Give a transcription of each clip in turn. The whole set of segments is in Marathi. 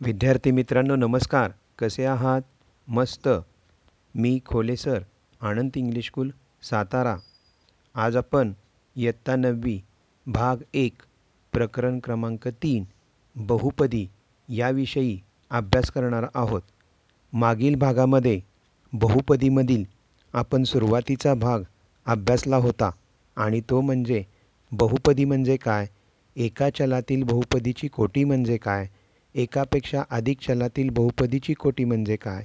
विद्यार्थी मित्रांनो नमस्कार. कसे आहात? मस्त. मी Khole sir Anand English school Satara. आज आपण इयत्ता नववी भाग एक प्रकरण क्रमांक तीन बहुपदी याविषयी अभ्यास करणार आहोत. मागील भागामध्ये बहुपदीमधील आपण सुरुवातीचा भाग अभ्यासला होता आणि तो म्हणजे बहुपदी म्हणजे काय? एका चलातील बहुपदीची कोटी म्हणजे काय? एकापेक्षा अधिक चलातील बहुपदीची कोटी म्हणजे काय?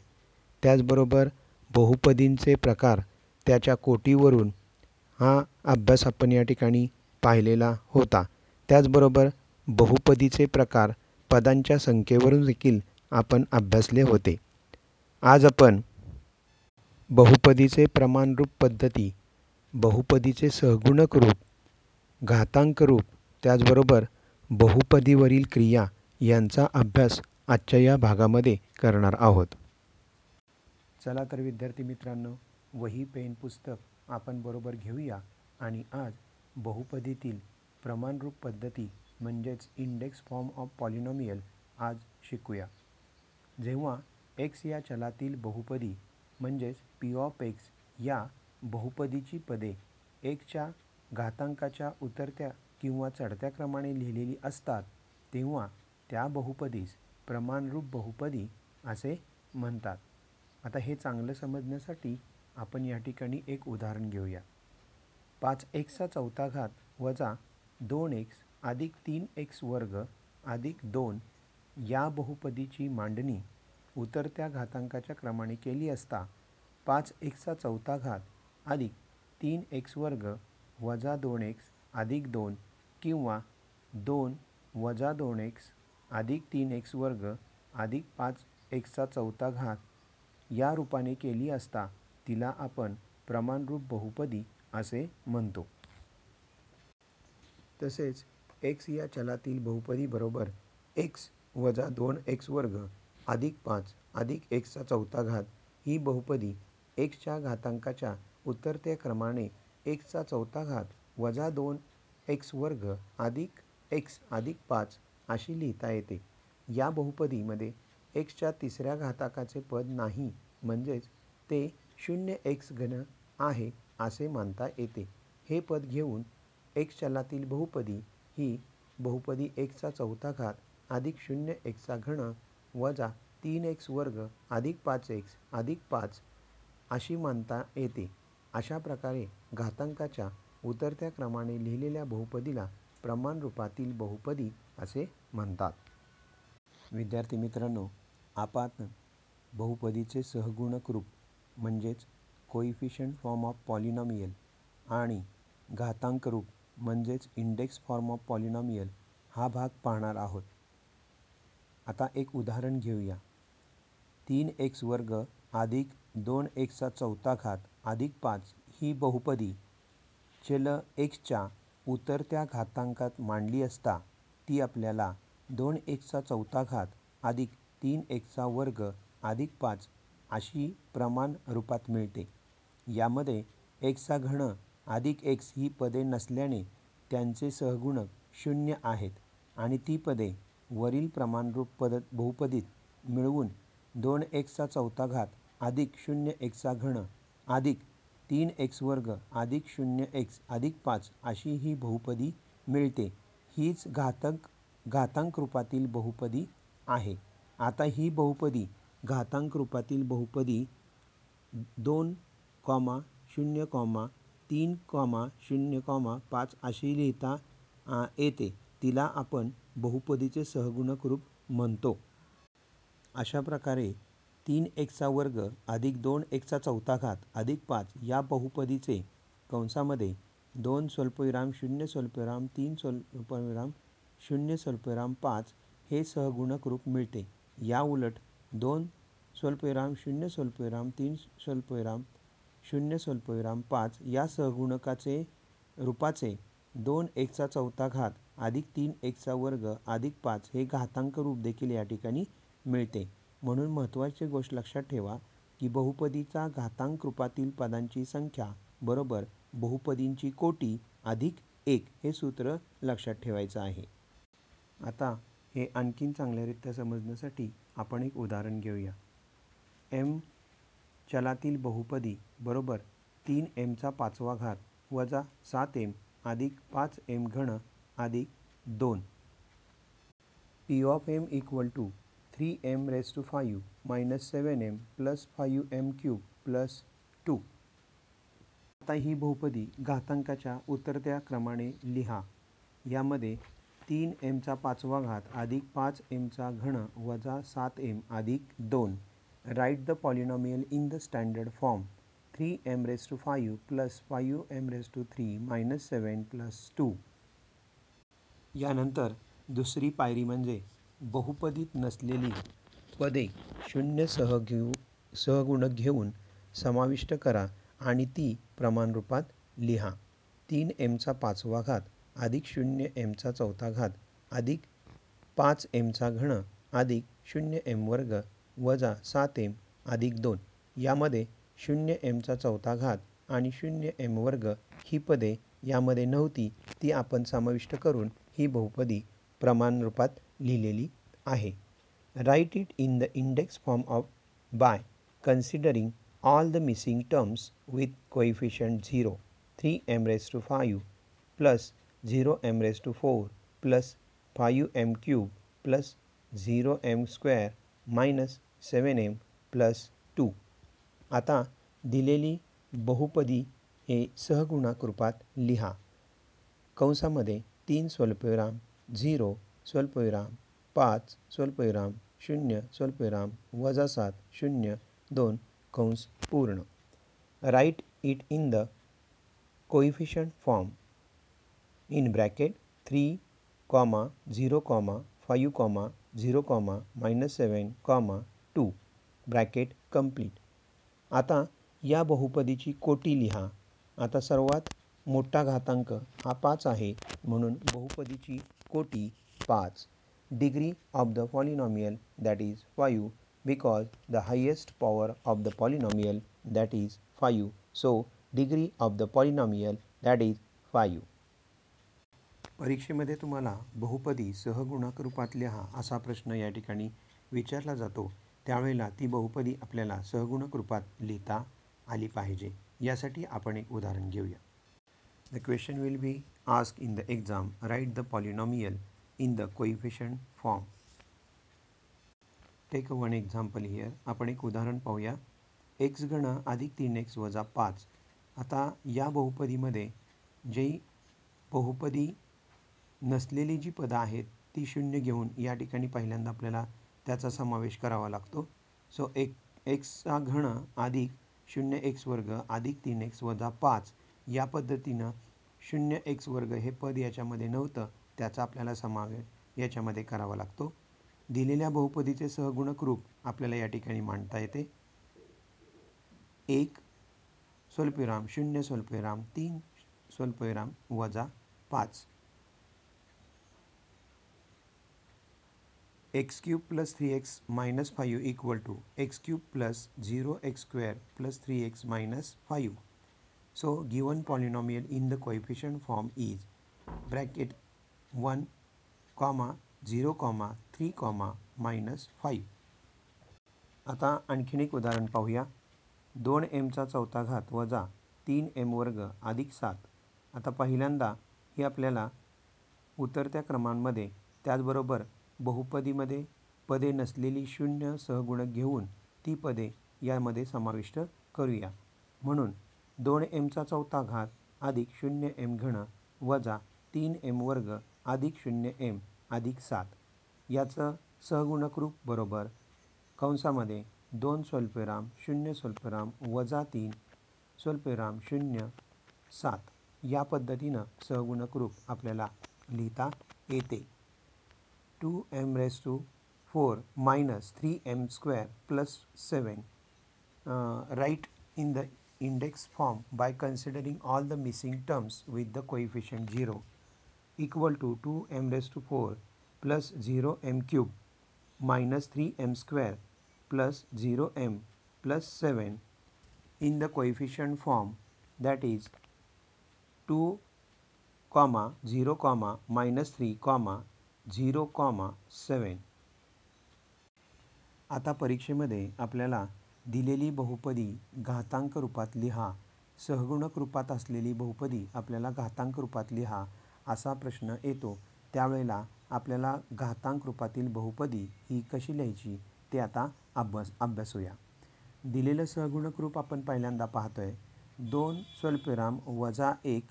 त्याचबरोबर बहुपदींचे प्रकार त्याच्या कोटीवरून हा अभ्यास आपण या ठिकाणी पाहिलेला होता. त्याचबरोबर बहुपदीचे प्रकार पदांच्या संख्येवरून देखील आपण अभ्यासले होते. आज आपण बहुपदीचे प्रमाणरूप पद्धती बहुपदीचे सहगुणक रूप घातांक रूप त्याचबरोबर बहुपदीवरील क्रिया यांचा अभ्यास आजच्या या भागामध्ये करणार आहोत. चला तर विद्यार्थी मित्रांनो वही पेन पुस्तक आपण बरोबर घेऊया आणि आज बहुपदीतील प्रमाणरूप पद्धती म्हणजेच इंडेक्स फॉर्म ऑफ पॉलिनॉमियल आज शिकूया. जेव्हा एक्स या चलातील बहुपदी म्हणजेच पी ऑफ एक्स या बहुपदीची पदे एकच्या घातांकाच्या उतरत्या किंवा चढत्या क्रमाने लिहिलेली असतात तेव्हा त्या बहुपदीस प्रमाणरूप बहुपदी असे म्हणतात. आता हे चांगलं समजण्यासाठी आपण या ठिकाणी एक उदाहरण घेऊया. पाच एक्सचा चौथा घात वजा दोन एक्स अधिक तीन एक्स वर्ग अधिक दोन या बहुपदीची मांडणी उतरत्या घातांकाच्या क्रमाने केली असता पाच एक्सचा चौथा घात अधिक तीन एक्स वर्ग वजा दोन एक्स अधिक दोन किंवा दोन वजा दोन एक्स अधिक तीन एक्स वर्ग अधिक पाच एक्सचा चौथा घात या रूपाने केली असता तिला आपण प्रमाणरूप बहुपदी असे म्हणतो. तसेच एक्स या चलातील बहुपदी बरोबर एक्स वजा दोन एक्स वर्ग अधिक पाच अधिक एक्सचा चौथा घात ही बहुपदी एक्सच्या घातांकाच्या उतरत्या क्रमाने एक्सचा चौथा घात वजा दोन एक्स वर्ग अधिक एक्स अधिक पाच अशी लिहिता येते. या बहुपदीमध्ये एक्सच्या तिसऱ्या घाताकाचे पद नाही म्हणजेच ते शून्य एक्स घन आहे असे मानता येते. हे पद घेऊन एक्स चलातील बहुपदी ही बहुपदी एक्सचा चौथा घात अधिक शून्य एक्सचा घन वजा तीन एक्स वर्ग अधिक पाच एक्स अधिक पाच अशी मानता येते. अशा प्रकारे घातांकाच्या उतरत्या क्रमाने लिहिलेल्या बहुपदीला प्रमाण रूपातील बहुपदी असे म्हणतात. विद्यार्थी मित्रांनो आपण बहुपदीचे सहगुणक रूप म्हणजेच कोइफिशियंट फॉर्म ऑफ पॉलिनॉमियल आणि घातांक रूप म्हणजेच इंडेक्स फॉर्म ऑफ पॉलिनॉमियल हा भाग पाहणार आहोत. आता एक उदाहरण घेऊया. तीन एक्स वर्ग अधिक दोन एक्सचा चौथा घात अधिक पाच ही बहुपदी चल एक्सच्या उतरत्या घातांकात मांडली असता ती आपल्याला दोन एक्सचा चौथा घात अधिक तीन एक्सचा वर्ग अधिक पाच अशी प्रमाण रूपात मिळते. यामध्ये एक्सचा घण अधिक एक्स ही पदे नसल्याने त्यांचे सहगुणक शून्य आहेत आणि ती पदे वरील प्रमाणरूप पद बहुपदीत मिळवून दोन एक्सचा चौथा घात अधिक शून्य एक्सचा घन अधिक तीन एक्स वर्ग अधिक शून्य एक्स अधिक पाच अशी ही बहुपदी मिळते. हीच घातक घातांक रूपातील बहुपदी आहे. आता ही बहुपदी घातांक रूपातील बहुपदी दोन कॉमा शून्य कॉमा तीन कॉमा शून्य कॉमा पाच अशी लिहिता येते. तिला आपण बहुपदीचे सहगुणक रूप म्हणतो. अशा प्रकारे तीन एक्सचा वर्ग अधिक दोन एक्सचा चौथा घात अधिक पाच या बहुपदीचे कंसामध्ये दोन स्वल्पविराम शून्य स्वल्पविराम तीन स्वल्पविराम शून्य स्वल्पविराम पाच हे सहगुणक रूप मिळते. या उलट दोन स्वल्पविराम शून्य स्वल्पविराम तीन स्वल्पविराम शून्य स्वल्पविराम पाच या सहगुणकाचे रूपाचे दोन एकचा चौथा घात अधिक तीन एकचा वर्ग अधिक पाच हे घातांक रूप देखील या ठिकाणी मिळते. म्हणून महत्त्वाची गोष्ट लक्षात ठेवा की बहुपदीचा घातांक रूपातील पदांची संख्या बरोबर बहुपदींची कोटी अधिक एक हे सूत्र लक्षात ठेवायचं आहे. आता हे आणखीन चांगल्यारीत्या समजण्यासाठी आपण एक उदाहरण घेऊया. एम चलातील बहुपदी बरोबर तीन एमचा पाचवा घात वजा सात एम अधिक पाच एम घण अधिक दोन. P of M equal to three M raise to five minus seven M plus five M cube plus two आता ही बहुपदी घातांकाच्या उतरत्या क्रमाने लिहा. यामध्ये तीन एमचा पाचवा घात अधिक पाच एमचा घन वजा सात एम अधिक दोन. Write the polynomial in the standard form three M raise to five plus five M raise to three minus seven plus two यानंतर दुसरी पायरी म्हणजे बहुपदीत नसलेली पदे शून्य सहघेऊ सहगुण सहगुणक घेऊन समाविष्ट करा. आणि ती प्रमाणरूपात लिहा. तीन एमचा पाचवा घात अधिक शून्य एमचा चौथा घात अधिक पाच एमचा घन अधिक शून्य एम वर्ग वजा सात एम अधिक दोन. यामध्ये शून्य एमचा चौथा घात आणि शून्य एम वर्ग ही पदे यामध्ये नव्हती ती आपण समाविष्ट करून ही बहुपदी प्रमाणरूपात लिहिलेली आहे. Write it in the index form of by considering all the missing terms with coefficient 0 3 m raised to 5 plus 0 m raised to 4 plus 5 m cube plus 0 m square minus 7 m plus 2 आता दिलेली बहुपदी हे सहगुणक रूपात लिहा कंसामध्ये तीन स्वल्पविराम झिरो स्वल्पविराम पाच स्वल्पविराम शून्य स्वल्पविराम वजा सात शून्य दोन कंस पूर्ण. Write it in the coefficient form in bracket three comma zero comma five comma zero comma minus seven comma two bracket complete आता या बहुपदीची कोटी लिहा. आता सर्वात मोठा घातांक हा पाच आहे म्हणून बहुपदीची कोटी पाच. Degree of the polynomial that is five because the highest power of the polynomial that is 5 so degree of the polynomial that is 5 परीक्षेमध्ये तुम्हाला बहुपदी सहगुणक रूपात लिहा असा प्रश्न या ठिकाणी विचारला जातो. त्यावेळेला ती बहुपदी आपल्याला सहगुणक रूपात लिहिता आली पाहिजे. यासाठी आपण एक उदाहरण घेऊया. The question will be ask in the exam write the polynomial in the coefficient form take one example here आपण एक उदाहरण पाहूया. एक्स गण अधिक तीन एक्स वजा पाच. आता या बहुपदीमध्ये जी बहुपदी नसलेली जी पदं आहेत ती शून्य घेऊन या ठिकाणी पहिल्यांदा आपल्याला त्याचा समावेश करावा लागतो. सो एक एक्सचा घण अधिक शून्य एक्स वर्ग अधिक तीन एक्स वजा पाच या पद्धतीनं शून्य एक्स वर्ग हे पद याच्यामध्ये नव्हतं. त्याचा आपल्याला समावेश याच्यामध्ये करावा लागतो. दिलेल्या बहुपदीचे सहगुणक रूप आपल्याला या ठिकाणी मांडता येते. एक स्वल्पविराम शून्य स्वल्पविराम तीन स्वल्पविराम वजा पाच. X cube plus three X minus five equal to X cube plus zero X square plus three X minus five. So given polynomial in the coefficient form is bracket one comma zero comma three comma minus five. आता आणखीन एक उदाहरण पाहूया. दोन एमचा चौथा घात वजा तीन एम वर्ग अधिक सात. आता पहिल्यांदा ही आपल्याला उतरत्या क्रमांमध्ये त्याचबरोबर बहुपदीमध्ये पदे नसलेली शून्य सहगुणक घेऊन ती पदे यामध्ये समाविष्ट करूया. म्हणून दोन एमचा चौथा घात अधिक शून्य एम घण वजा तीन एम वर्ग अधिक शून्य एम अधिक सात. याचं सहगुणक रूप बरोबर. कंसामध्ये दोन स्वल्पविराम शून्य स्वल्पविराम वजा तीन स्वल्पविराम शून्य सात या पद्धतीनं सहगुणक रूप आपल्याला लिहिता येते. Two M raise to four minus three M square plus seven write in the index form by considering all the missing terms with the coefficient 0 equal to 2m raised to 4 plus zero M cube minus three M square plus zero M plus seven in the coefficient form that is two comma zero comma minus three comma zero comma seven आता परीक्षेमध्ये आपल्याला दिलेली बहुपदी घातांक रूपात लिहा. सहगुणक रूपात असलेली बहुपदी आपल्याला घातांक रूपात लिहा असा प्रश्न येतो. त्यावेळेला आपल्याला घातांक रूपातील बहुपदी ही कशी लिहायची ते आता अभ्यास अभ्यासूया दिलेलं सहगुणक रूप आपण पहिल्यांदा पाहतोय. दोन स्वल्पविराम वजा एक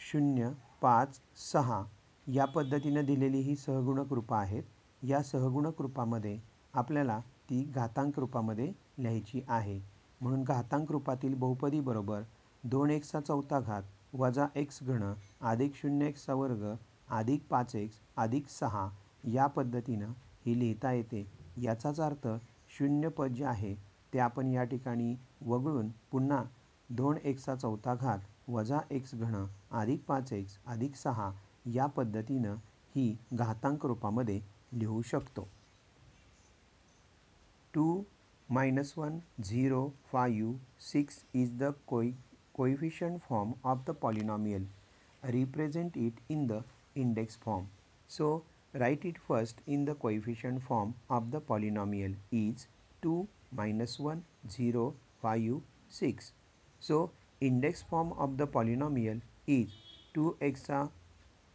शून्य पाच सहा या पद्धतीनं दिलेली ही सहगुणक रूपं आहेत. या सहगुणक रूपामध्ये आपल्याला ती घातांक रूपामध्ये लिहायची आहे. म्हणून घातांक रूपातील बहुपदी बरोबर दोन एक्सचा चौथा घात वजा एक्स घण अधिक शून्य एक्सचा वर्ग अधिक पाच एक्स अधिक सहा या पद्धतीनं ही लिहिता येते. याचाच अर्थ शून्य पद जे आहे ते आपण या ठिकाणी वगळून पुन्हा दोन एक्सचा चौथा घात वजा एक्स घन अधिक पाच एक्स अधिक सहा या पद्धतीनं ही घातांक रूपामध्ये लिहू शकतो. Two minus one zero five six is the कोई coefficient form of the polynomial. Represent it in the index form. So write it first in the coefficient form of the polynomial is 2 minus 1 0 5 6 so index form of the polynomial is 2x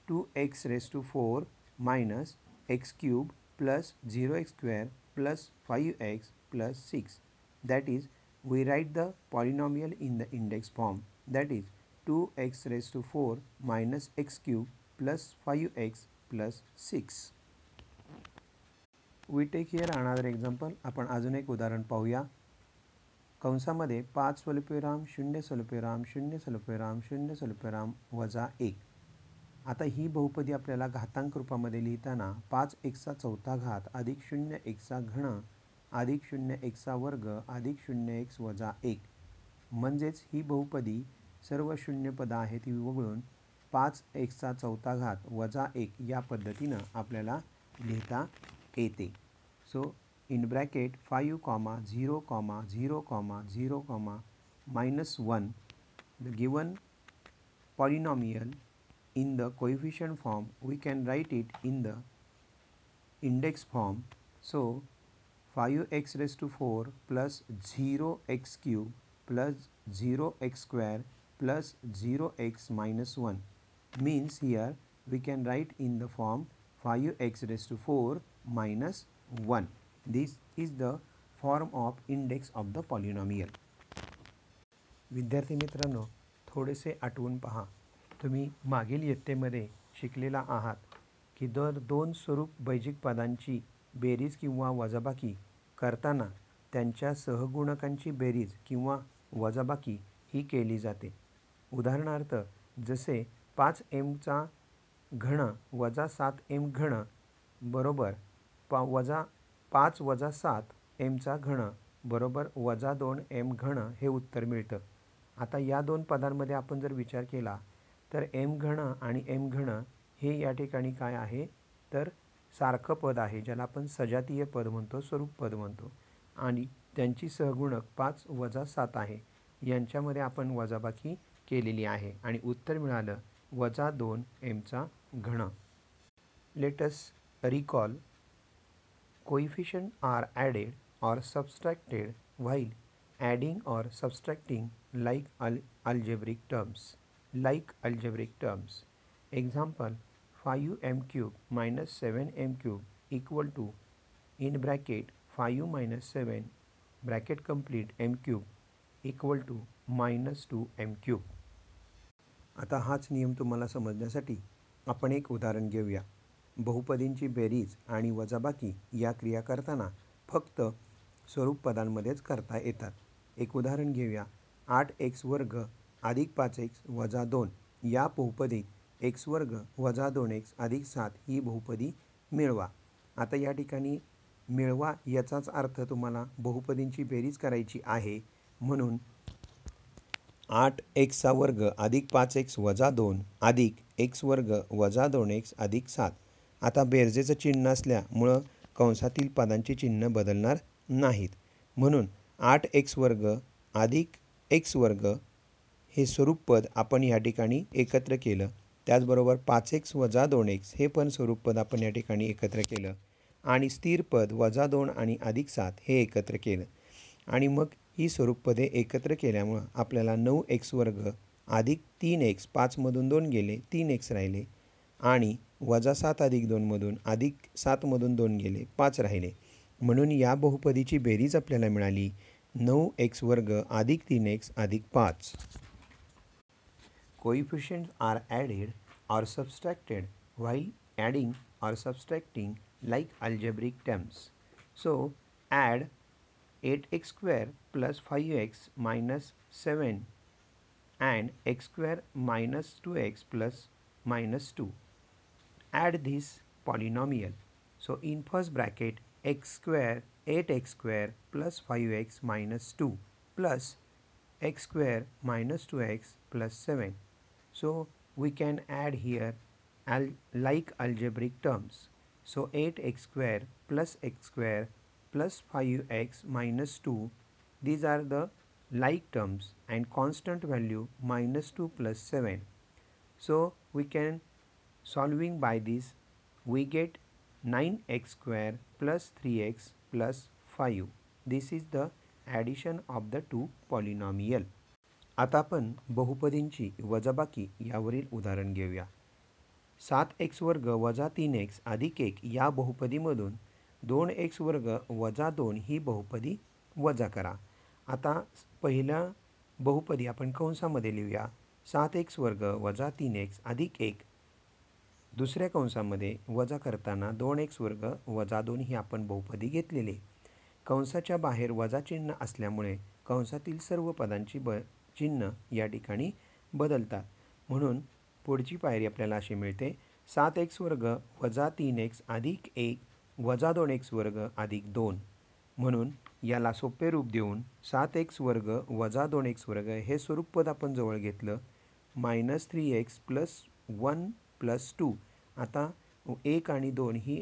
2x raised to 4 minus x cube plus 0x square plus 5x plus 6 that is we write the polynomial in the index form. That is 2x raised to 4 minus x cube plus 5x plus 6 we take here another example. आपण अजून एक उदाहरण पाहूया. कंसामध्ये पाच सल्पेराम शून्य सल्पेराम शून्य सल्पेराम शून्य सल्पेराम वजा एक. आता ही बहुपदी आपल्याला घातांक रूपामध्ये लिहिताना पाच एकचा चौथा घात अधिक शून्य एकचा घन अधिक शून्य एकचा वर्ग अधिक शून्य एक्स वजा एक. म्हणजेच ही बहुपदी सर्व शून्य पदं आहेत ती वगळून पाच एक्सचा चौथा घात वजा एक या पद्धतीनं आपल्याला लिहिता येते. So in bracket five comma zero comma zero comma zero comma minus one the given polynomial in the coefficient form we can write it in the index form so 5x raised to 4 plus 0x cube plus 0x square plus 0x minus 1 means here we can write in the form 5x raised to 4 minus 1. This is the form of index of the polynomial. विद्यार्थी मित्रांनो थोडेसे आठवून पहा तुम्ही मागील इयत्तेमध्ये शिकलेला आहात की दर दोन स्वरूप बैजिक पदांची बेरीज किंवा वजाबाकी करताना त्यांच्या सहगुणकांची बेरीज किंवा वजाबाकी ही केली जाते उदाहरणार्थ जसे पाच एमचा घण वजा सात एम घण बरोबर पा वजा पाच वजा सात एमचा घण बरोबर वजा दोन एम घण हे उत्तर मिळतं. आता या दोन पदांमध्ये आपण जर विचार केला तर एम घण आणि एम घण हे या ठिकाणी काय आहे? तर सारखं पद आहे ज्याला आपण सजातीय पद म्हणतो स्वरूप पद म्हणतो. आणि त्यांची सहगुणक पाच वजा सात आहे. यांच्यामध्ये आपण वजाबाकी केलेली आहे. आणि उत्तर मिळालं वजा दोन एमचा घण let's recall coefficient are added or subtracted while adding or subtracting like al algebraic terms like algebraic terms example five M cube minus seven M cube equal to in bracket five minus seven bracket complete M cube equal to minus two M cube आता हाच नियम तुम्हाला समजण्यासाठी आपण एक उदाहरण घेऊया. बहुपदींची बेरीज आणि वजाबाकी या क्रिया करताना फक्त स्वरूप पदांमध्येच करता येतात. एक उदाहरण घेऊया. आठ एक्स वर्ग अधिक पाच एक्स वजा दोन या बहुपदीत एक्स वर्ग वजा दोन एक्स अधिक सात ही बहुपदी मिळवा. आता या ठिकाणी मिळवा याचाच अर्थ तुम्हाला बहुपदींची बेरीज करायची आहे म्हणून आठ एक्सचा वर्ग अधिक पाच एक्स वजा दोन अधिक एक्स वर्ग वजा दोन एक्स अधिक सात. आता बेरजेचं चिन्ह असल्यामुळं कंसातील पदांची चिन्ह बदलणार नाहीत. म्हणून आठ एक्स वर्ग अधिक एक्स वर्ग हे स्वरूप पद आपण या ठिकाणी एकत्र केलं. त्याचबरोबर पाच एक्स वजा दोन एक्स हे पण स्वरूप पद आपण या ठिकाणी एकत्र केलं. आणि स्थिर पद वजा दोन आणि अधिक सात हे एकत्र केलं. आणि मग ही स्वरूपपदे एकत्र केल्यामुळं आपल्याला नऊ एक्स वर्ग अधिक तीन एक्स पाचमधून दोन गेले तीन एक्स राहिले आणि वजा सात अधिक दोनमधून अधिक सातमधून दोन गेले पाच राहिले. म्हणून या बहुपदीची बेरीज आपल्याला मिळाली नऊ एक्स वर्ग अधिक तीन एक्स अधिक पाच. Coefficient are added or subtracted while adding or subtracting like algebraic terms so add 8x square plus 5x minus 7 and x square minus 2x plus minus 2. Add this polynomial. So in first bracket x square 8x square plus 5x minus 2 plus x square minus 2x plus 7 so we can add here al- like algebraic terms. So 8x square plus x square plus 5x minus 2 these are the like terms and constant value minus 2 plus 7. So we can solving by this we get 9x square plus 3x plus 5. This is the addition of the two polynomial. आता आपण बहुपदींची वजाबाकी यावरील उदाहरण घेऊया सात एक्स वर्ग वजा तीन एक्स अधिक एक या बहुपदीमधून दोन एक्स वर्ग वजा दोन ही बहुपदी वजा करा. आता पहिल्या बहुपदी आपण कंसामध्ये लिहूया. सात एक्स वर्ग वजा तीन एक्स अधिक एक. दुसऱ्या कंसामध्ये वजा करताना दोन एक्स वर्ग वजा दोन ही आपण बहुपदी घेतलेली. कंसाच्या बाहेर वजा चिन्ह असल्यामुळे कंसातील सर्व पदांची ब चिन्ह या ठिकाणी बदलतात. म्हणून पुढची पायरी आपल्याला अशी मिळते. सात एक्स वर्ग वजा तीन एक्स अधिक एक वजा दोन एक्स वर्ग अधिक दोन. म्हणून याला सोपे रूप देऊन सात एक्स वर्ग वजा दोन एक्स वर्ग हे स्वरूप पद आपण जवळ घेतलं. Minus three X plus one plus two. आता एक आणि दोन ही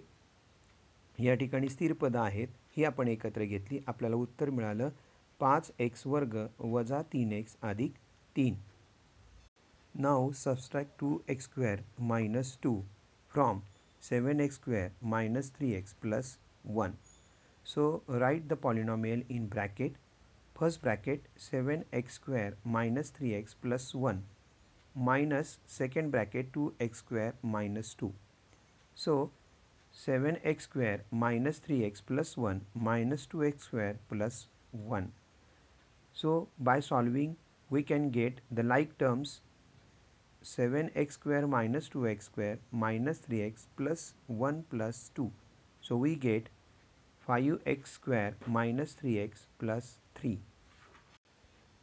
या ठिकाणी स्थिर पदं आहेत ही आपण एकत्र घेतली. आपल्याला उत्तर मिळालं पाच एक्स वर्ग वजा तीन एक्स अधिक तीन. Now subtract two X square minus two from 7x square minus 3x plus 1. So write the polynomial in bracket. First bracket 7x square minus 3x plus 1 minus second bracket 2x square minus 2. So 7x square minus 3x plus 1 minus 2x square plus 1. So by solving we can get the like terms 7x square minus 2x square minus 3x plus 1 plus 2. So we get 5x square minus 3x plus 3.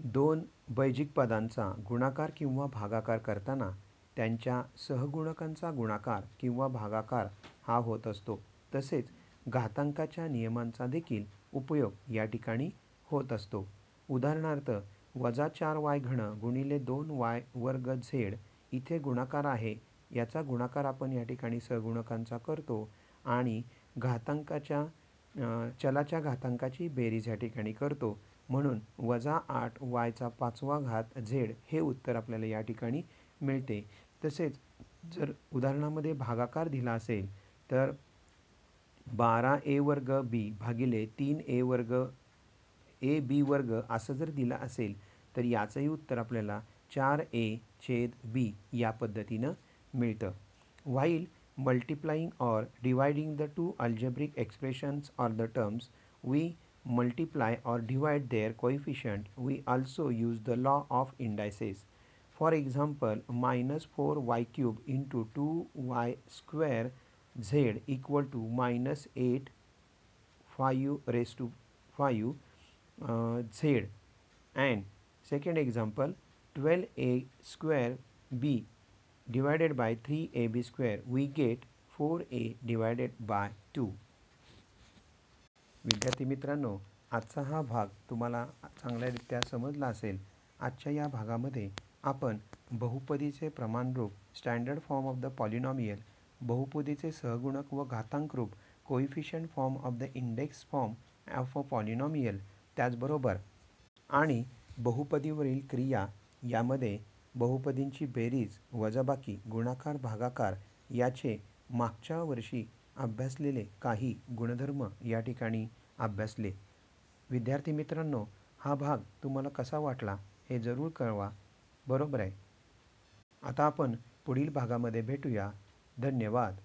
दोन बैजिक पदांचा गुणाकार किंवा भागाकार करताना त्यांच्या सहगुणकांचा गुणाकार किंवा भागाकार हा होत असतो तसेच घातांकाच्या नियमांचा देखील उपयोग या ठिकाणी होत असतो उदाहरणार्थ वजा चार वाय घण गुणिले दोन वाय वर्ग झेड इथे गुणाकार आहे याचा गुणाकार आपण या ठिकाणी सगुणकांचा करतो आणि घातांकाच्या चलाच्या घातांकाची बेरीज या ठिकाणी करतो. म्हणून वजा आठ वायचा पाचवा घात झेड हे उत्तर आपल्याला या ठिकाणी मिळते. तसेच जर उदाहरणामध्ये भागाकार दिला असेल तर बारा ए वर्ग बी भागिले तीन ए वर्ग ए बी वर्ग असं जर दिलं असेल तर याचंही उत्तर आपल्याला चार ए छेद बी या पद्धतीनं मिळतं while multiplying or dividing the two algebraic expressions or the terms we multiply or divide their coefficient, we also use the law of indices. For example, minus 4y cube into 2y square z equal to minus 8 5 raised to 5 uh, z and second example 12a square b divided by three A B square we get four A divided by two विद्यार्थी मित्रांनो आजचा हा भाग तुम्हाला चांगल्यारित्या समजला असेल. आजच्या या भागामध्ये आपण बहुपदीचे प्रमाणरूप standard form of the polynomial बहुपदीचे सहगुणक व घातांक रूप coefficient form of the index form of a polynomial त्याचबरोबर आणि बहुपदीवरील क्रिया यामध्ये बहुपदींची बेरीज वजाबाकी गुणाकार भागाकार याचे मागच्या वर्षी अभ्यासलेले काही गुणधर्म या ठिकाणी अभ्यासले. विद्यार्थी मित्रांनो हा भाग तुम्हाला कसा वाटला हे जरूर कळवा. बरोबर आहे? आता आपण पुढील भागामध्ये भेटूया. धन्यवाद.